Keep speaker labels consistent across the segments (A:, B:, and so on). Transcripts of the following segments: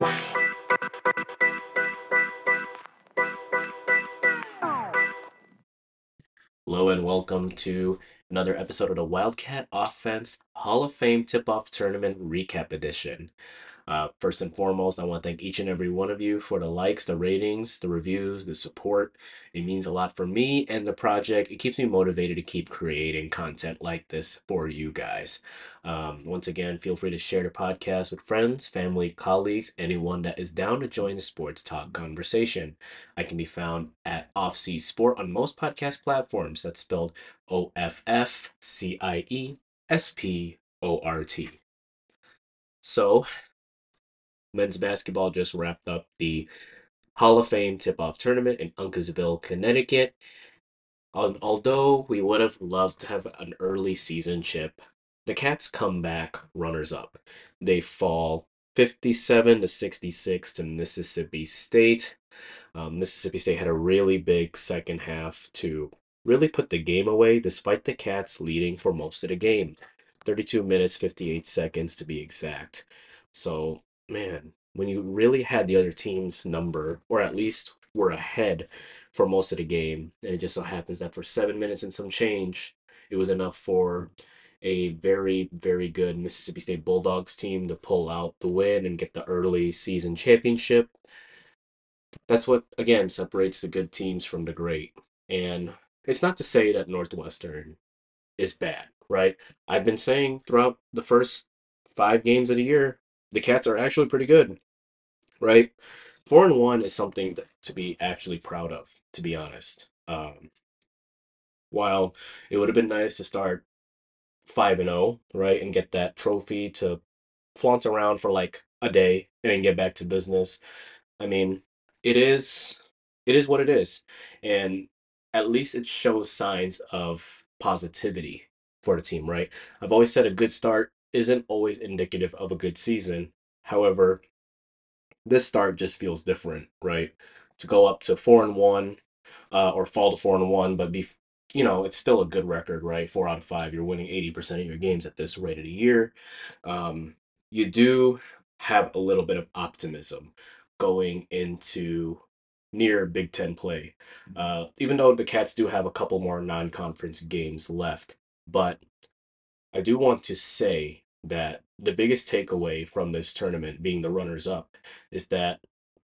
A: Hello and welcome to another episode of the Wildcat Offense Hall of Fame Tip Off Tournament Recap Edition. Uh, first and foremost, I want to thank each and every one of you for the likes, the ratings, the reviews, the support. It means a lot for me and the project. It keeps me motivated to keep creating content like this for you guys. Um, once again, feel free to share the podcast with friends, family, colleagues, anyone that is down to join the sports talk conversation. I can be found at Offcie Sport on most podcast platforms. That's spelled O F F C I E S P O R T. So, men's basketball just wrapped up the Hall of Fame tip off tournament in Uncasville, Connecticut. Although we would have loved to have an early season chip, the Cats come back runners up. They fall 57 to 66 to Mississippi State. Um, Mississippi State had a really big second half to really put the game away, despite the Cats leading for most of the game 32 minutes, 58 seconds to be exact. So man, when you really had the other team's number, or at least were ahead for most of the game, and it just so happens that for seven minutes and some change, it was enough for a very, very good Mississippi State Bulldogs team to pull out the win and get the early season championship. That's what, again, separates the good teams from the great. And it's not to say that Northwestern is bad, right? I've been saying throughout the first five games of the year the Cats are actually pretty good, right? Four and one is something to be actually proud of, to be honest. Um, while it would have been nice to start five and zero, oh, right, and get that trophy to flaunt around for like a day and then get back to business. I mean, it is it is what it is, and at least it shows signs of positivity for the team, right? I've always said a good start isn't always indicative of a good season. However, this start just feels different, right? To go up to four and one, uh, or fall to four and one, but be, you know, it's still a good record, right? Four out of five, you're winning eighty percent of your games at this rate of the year. Um, you do have a little bit of optimism going into near Big Ten play, uh, even though the Cats do have a couple more non-conference games left, but I do want to say that the biggest takeaway from this tournament being the runners up is that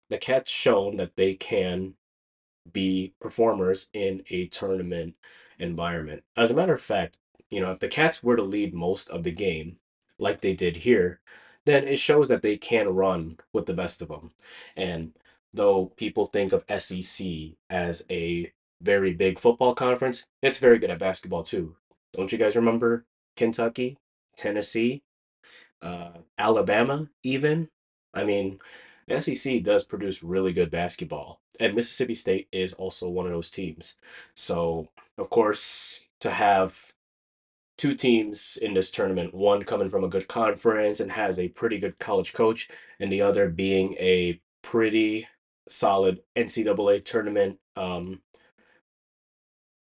A: the Cats shown that they can be performers in a tournament environment. As a matter of fact, you know, if the Cats were to lead most of the game like they did here, then it shows that they can run with the best of them. And though people think of SEC as a very big football conference, it's very good at basketball too. Don't you guys remember Kentucky, Tennessee, uh, Alabama, even. I mean, the SEC does produce really good basketball, and Mississippi State is also one of those teams. So, of course, to have two teams in this tournament, one coming from a good conference and has a pretty good college coach, and the other being a pretty solid NCAA tournament um,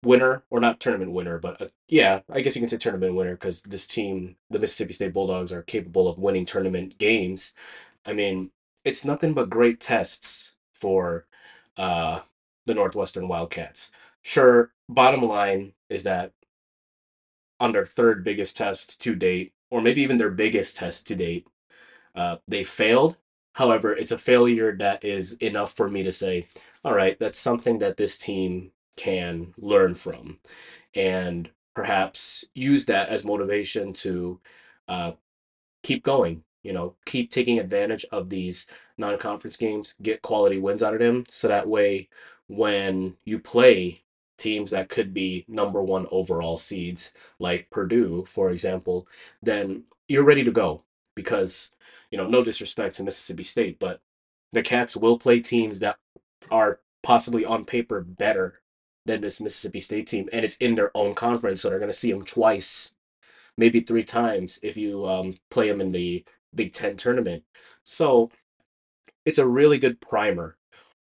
A: winner or not tournament winner, but uh, yeah, I guess you can say tournament winner because this team, the Mississippi State Bulldogs, are capable of winning tournament games. I mean, it's nothing but great tests for uh, the Northwestern Wildcats. Sure, bottom line is that on their third biggest test to date, or maybe even their biggest test to date, uh, they failed. However, it's a failure that is enough for me to say, all right, that's something that this team can learn from and perhaps use that as motivation to uh, keep going you know keep taking advantage of these non-conference games get quality wins out of them so that way when you play teams that could be number one overall seeds like purdue for example then you're ready to go because you know no disrespect to mississippi state but the cats will play teams that are possibly on paper better than this Mississippi State team, and it's in their own conference, so they're going to see them twice, maybe three times if you um, play them in the Big Ten tournament. So it's a really good primer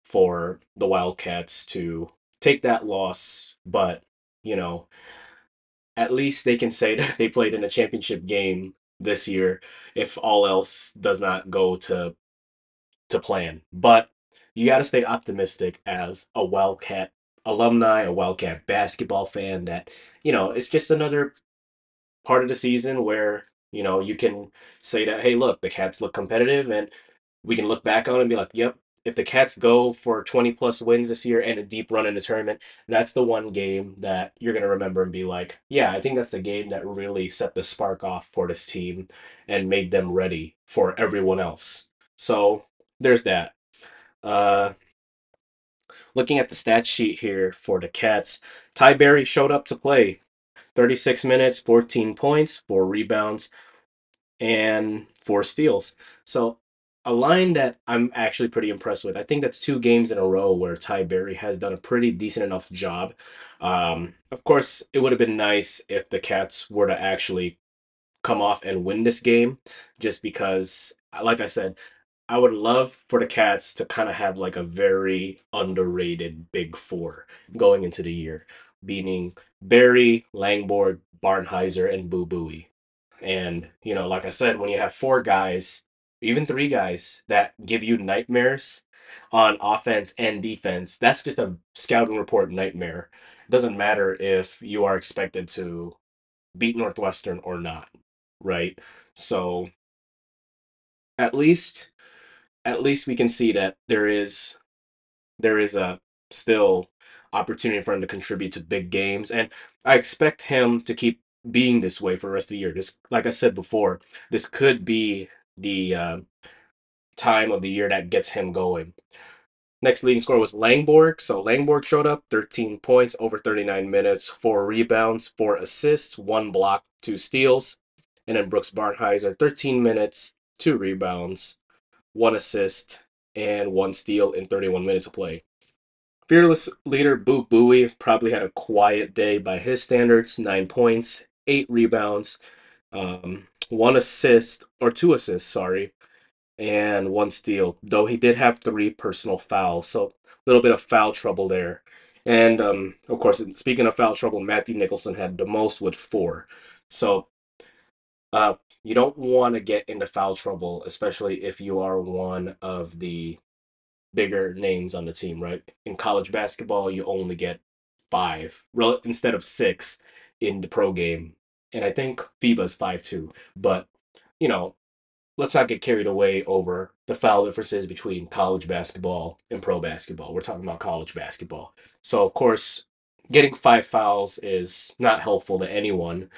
A: for the Wildcats to take that loss, but you know, at least they can say that they played in a championship game this year if all else does not go to to plan. But you got to stay optimistic as a Wildcat alumni, a Wildcat basketball fan that, you know, it's just another part of the season where, you know, you can say that, hey, look, the Cats look competitive and we can look back on it and be like, yep, if the Cats go for 20 plus wins this year and a deep run in the tournament, that's the one game that you're going to remember and be like, yeah, I think that's the game that really set the spark off for this team and made them ready for everyone else. So there's that. Uh, looking at the stat sheet here for the Cats, Ty Berry showed up to play 36 minutes, 14 points, four rebounds, and four steals. So a line that I'm actually pretty impressed with. I think that's two games in a row where Ty Berry has done a pretty decent enough job. Um, of course, it would have been nice if the Cats were to actually come off and win this game, just because, like I said, I would love for the Cats to kind of have like a very underrated big four going into the year, meaning Berry, Langborg, Barnhizer, and Boo Buie. And, you know, like I said, when you have four guys, even three guys that give you nightmares on offense and defense, that's just a scouting report nightmare. It doesn't matter if you are expected to beat Northwestern or not, right? So at least at least we can see that there is there is a still opportunity for him to contribute to big games and I expect him to keep being this way for the rest of the year. This like I said before, this could be the uh, time of the year that gets him going. Next leading scorer was Langborg. So Langborg showed up, 13 points over 39 minutes, four rebounds, four assists, one block, two steals. And then Brooks Barnhizer, 13 minutes, two rebounds, one assist, and one steal in 31 minutes of play. Fearless leader Boo Buie probably had a quiet day by his standards, nine points, eight rebounds, um, one assist, or two assists, sorry, and one steal, though he did have three personal fouls. So a little bit of foul trouble there. And um, of course, speaking of foul trouble, Matthew Nicholson had the most with four. So uh, you don't want to get into foul trouble, especially if you are one of the bigger names on the team, right? In college basketball, you only get five instead of six in the pro game. And I think FIBA's five too. But, you know, let's not get carried away over the foul differences between college basketball and pro basketball. We're talking about college basketball. So, of course, getting five fouls is not helpful to anyone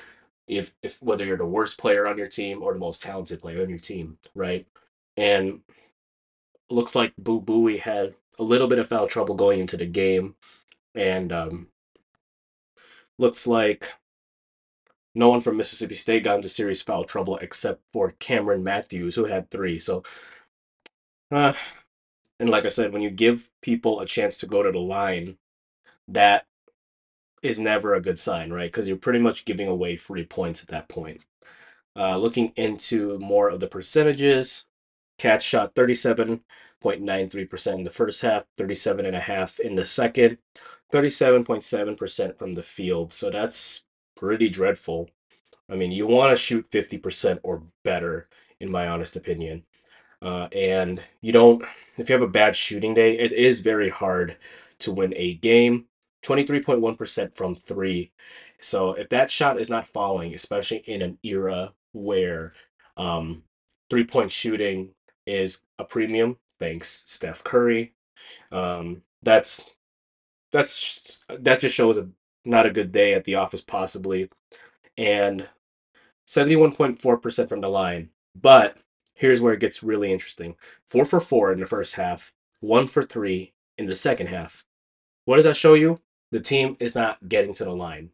A: if if whether you're the worst player on your team or the most talented player on your team, right? And looks like Boo Buie had a little bit of foul trouble going into the game, and um, looks like no one from Mississippi State got into serious foul trouble except for Cameron Matthews, who had three. So, uh, and like I said, when you give people a chance to go to the line, that is never a good sign, right? Because you're pretty much giving away free points at that point. Uh, looking into more of the percentages, Cats shot 37.93% in the first half, 37.5 in the second, 37.7% from the field. So that's pretty dreadful. I mean, you want to shoot 50% or better, in my honest opinion. Uh, and you don't, if you have a bad shooting day, it is very hard to win a game. 23.1% from three. So if that shot is not falling, especially in an era where um, three point shooting is a premium, thanks Steph Curry, um, that's that's that just shows a not a good day at the office possibly, and 71.4% from the line. But here's where it gets really interesting: four for four in the first half, one for three in the second half. What does that show you? The team is not getting to the line.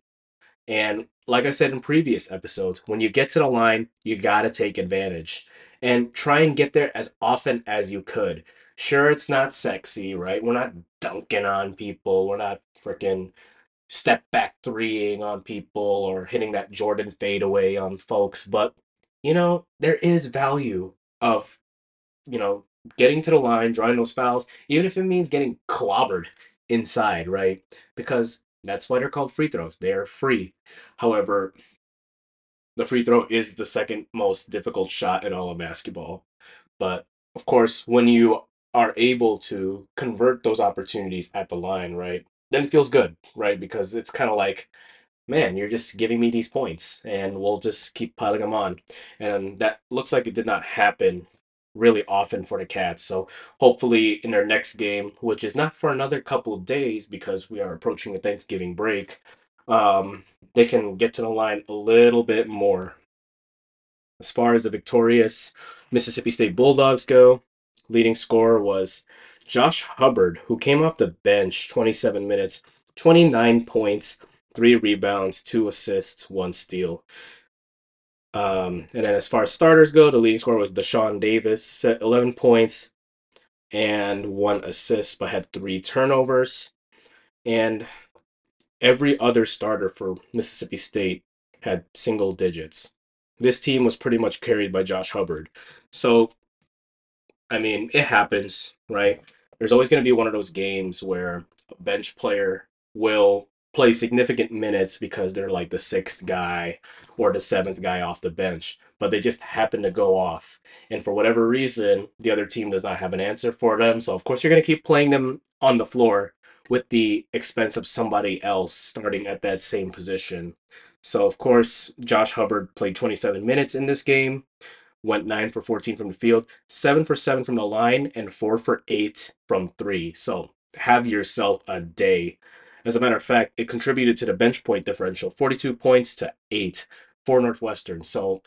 A: And like I said in previous episodes, when you get to the line, you got to take advantage and try and get there as often as you could. Sure, it's not sexy, right? We're not dunking on people. We're not freaking step back threeing on people or hitting that Jordan fadeaway on folks. But, you know, there is value of, you know, getting to the line, drawing those fouls, even if it means getting clobbered inside, right? Because that's why they're called free throws. They are free. However, the free throw is the second most difficult shot in all of basketball. But of course, when you are able to convert those opportunities at the line, right? Then it feels good, right? Because it's kind of like, man, you're just giving me these points and we'll just keep piling them on. And that looks like it did not happen really often for the Cats. So hopefully in their next game, which is not for another couple days because we are approaching the Thanksgiving break, um, they can get to the line a little bit more. As far as the victorious Mississippi State Bulldogs go, leading scorer was Josh Hubbard, who came off the bench 27 minutes, 29 points, three rebounds, two assists, one steal. Um, and then as far as starters go, the leading scorer was Dashawn Davis, set 11 points and one assist, but had three turnovers. And every other starter for Mississippi State had single digits. This team was pretty much carried by Josh Hubbard. So, I mean, it happens, right? There's always going to be one of those games where a bench player will play significant minutes because they're like the sixth guy or the seventh guy off the bench, but they just happen to go off. And for whatever reason, the other team does not have an answer for them. So, of course, you're going to keep playing them on the floor with the expense of somebody else starting at that same position. So, of course, Josh Hubbard played 27 minutes in this game, went 9 for 14 from the field, 7 for 7 from the line, and 4 for 8 from 3. So, have yourself a day. As a matter of fact, it contributed to the bench point differential 42 points to 8 for Northwestern. So,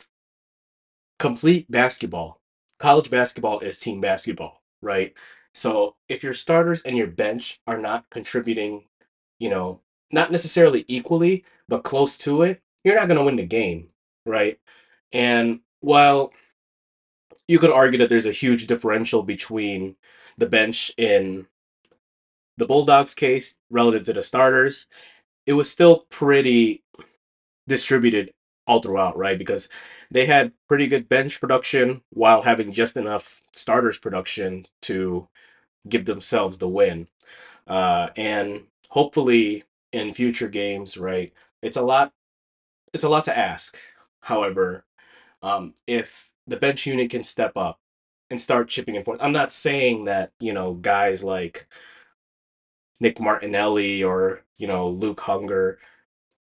A: complete basketball. College basketball is team basketball, right? So, if your starters and your bench are not contributing, you know, not necessarily equally, but close to it, you're not going to win the game, right? And while you could argue that there's a huge differential between the bench in the Bulldogs case relative to the starters, it was still pretty distributed all throughout, right? Because they had pretty good bench production while having just enough starters production to give themselves the win. Uh, and hopefully in future games, right? It's a lot. It's a lot to ask. However, um, if the bench unit can step up and start chipping in points, I'm not saying that you know guys like Nick Martinelli or you know Luke Hunger,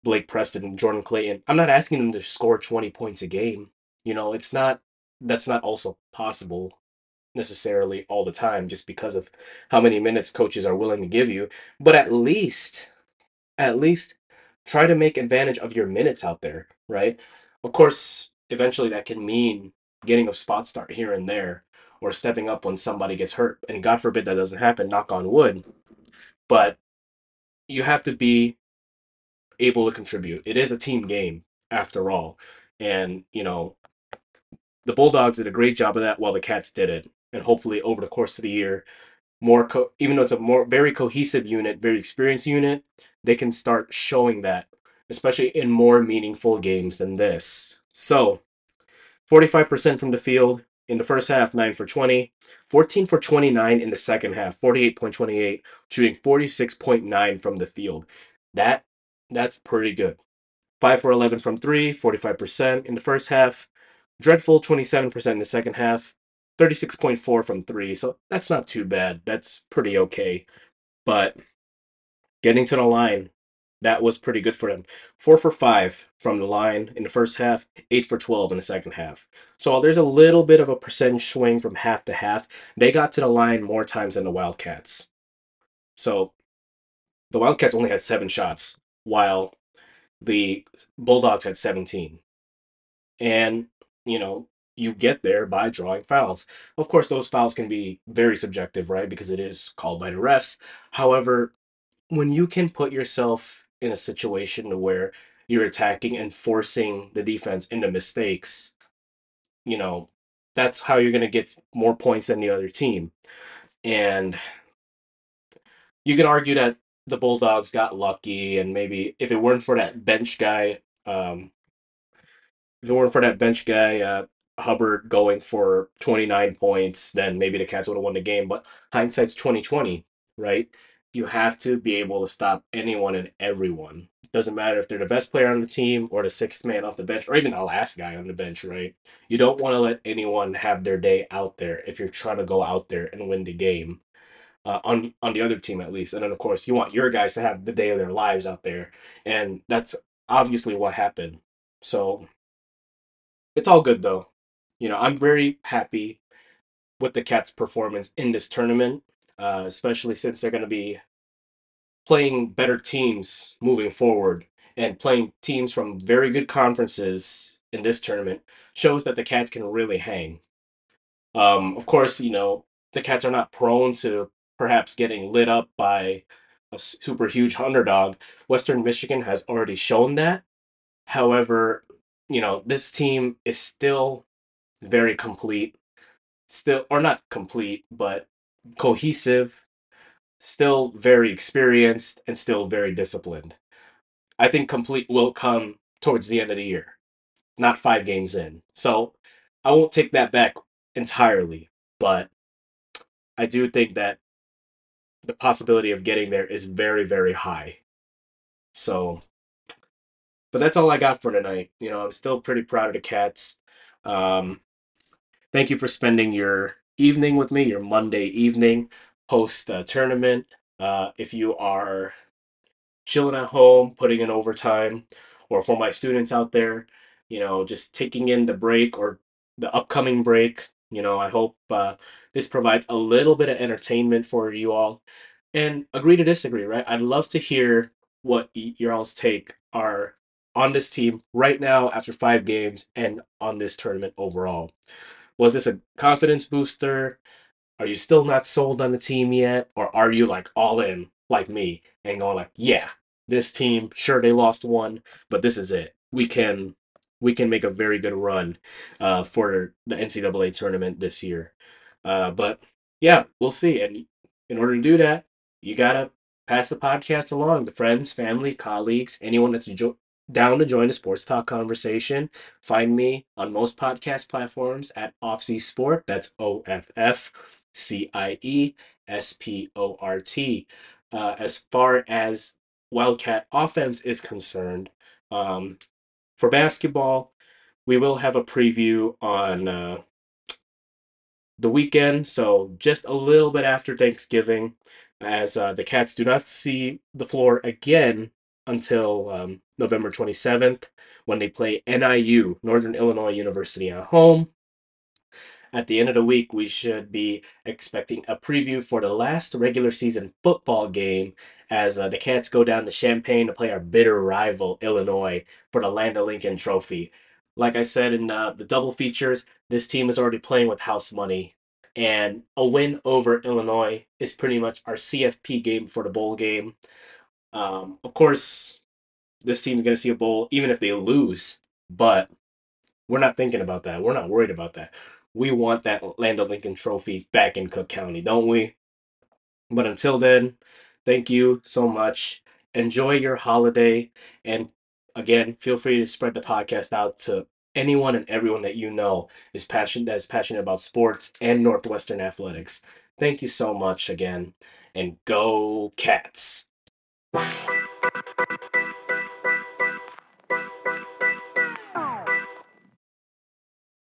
A: Blake Preston, Jordan Clayton. I'm not asking them to score 20 points a game. You know, it's not. That's not also possible necessarily all the time just because of how many minutes coaches are willing to give you but at least at least try to make advantage of your minutes out there right of course eventually that can mean getting a spot start here and there or stepping up when somebody gets hurt and god forbid that doesn't happen knock on wood but you have to be able to contribute. It is a team game after all. And you know the bulldogs did a great job of that while the cats did it. And hopefully over the course of the year, more co- even though it's a more very cohesive unit, very experienced unit, they can start showing that, especially in more meaningful games than this. So, 45% from the field in the first half, 9 for 20, 14 for 29 in the second half, 48.28, shooting 46.9 from the field. That that's pretty good. 5 for 11 from 3, 45% in the first half. Dreadful 27% in the second half, 36.4 from three, so that's not too bad. That's pretty okay. But getting to the line, that was pretty good for them. Four for five from the line in the first half, eight for 12 in the second half. So there's a little bit of a percentage swing from half to half, they got to the line more times than the Wildcats. So the Wildcats only had seven shots, while the Bulldogs had 17. And, you know, you get there by drawing fouls. Of course, those fouls can be very subjective, right? Because it is called by the refs. However, when you can put yourself in a situation where you're attacking and forcing the defense into mistakes, you know, that's how you're going to get more points than the other team. And you can argue that the Bulldogs got lucky, and maybe if it weren't for that bench guy, um, if it weren't for that bench guy, uh, Hubbard going for 29 points, then maybe the Cats would have won the game. But hindsight's 2020, right? You have to be able to stop anyone and everyone. Doesn't matter if they're the best player on the team or the sixth man off the bench or even the last guy on the bench, right? You don't want to let anyone have their day out there if you're trying to go out there and win the game. Uh, on on the other team at least, and then of course you want your guys to have the day of their lives out there, and that's obviously what happened. So it's all good though. You know, I'm very happy with the Cats' performance in this tournament, uh, especially since they're going to be playing better teams moving forward and playing teams from very good conferences in this tournament shows that the Cats can really hang. Um, of course, you know, the Cats are not prone to perhaps getting lit up by a super huge underdog. Western Michigan has already shown that. However, you know, this team is still very complete, still, or not complete, but cohesive, still very experienced, and still very disciplined. I think complete will come towards the end of the year, not five games in. So I won't take that back entirely, but I do think that the possibility of getting there is very, very high. So, but that's all I got for tonight. You know, I'm still pretty proud of the Cats. Um, thank you for spending your evening with me, your Monday evening post uh, tournament. Uh, if you are chilling at home, putting in overtime, or for my students out there, you know, just taking in the break or the upcoming break, you know, I hope uh, this provides a little bit of entertainment for you all. And agree to disagree, right? I'd love to hear what your all's take are on this team right now after five games and on this tournament overall. Was this a confidence booster? Are you still not sold on the team yet? Or are you like all in like me and going like, yeah, this team, sure they lost one, but this is it. We can we can make a very good run uh, for the NCAA tournament this year. Uh, but yeah, we'll see. And in order to do that, you gotta pass the podcast along to friends, family, colleagues, anyone that's jo- down to join a sports talk conversation. Find me on most podcast platforms at Offcie Sport. That's O F F C I E S P O R T. Uh, as far as Wildcat offense is concerned, um, for basketball, we will have a preview on uh, the weekend, so just a little bit after Thanksgiving, as uh, the Cats do not see the floor again until um, November 27th when they play NIU, Northern Illinois University, at home. At the end of the week, we should be expecting a preview for the last regular season football game as uh, the Cats go down to Champaign to play our bitter rival, Illinois, for the Land of Lincoln Trophy. Like I said in uh, the double features, this team is already playing with house money. And a win over Illinois is pretty much our CFP game for the bowl game. Um, of course, this team's going to see a bowl even if they lose, but we're not thinking about that. We're not worried about that. We want that Land of Lincoln trophy back in Cook County, don't we? But until then, thank you so much. Enjoy your holiday. And again, feel free to spread the podcast out to anyone and everyone that you know is passionate that is passionate about sports and Northwestern athletics. Thank you so much again and go cats. Bye.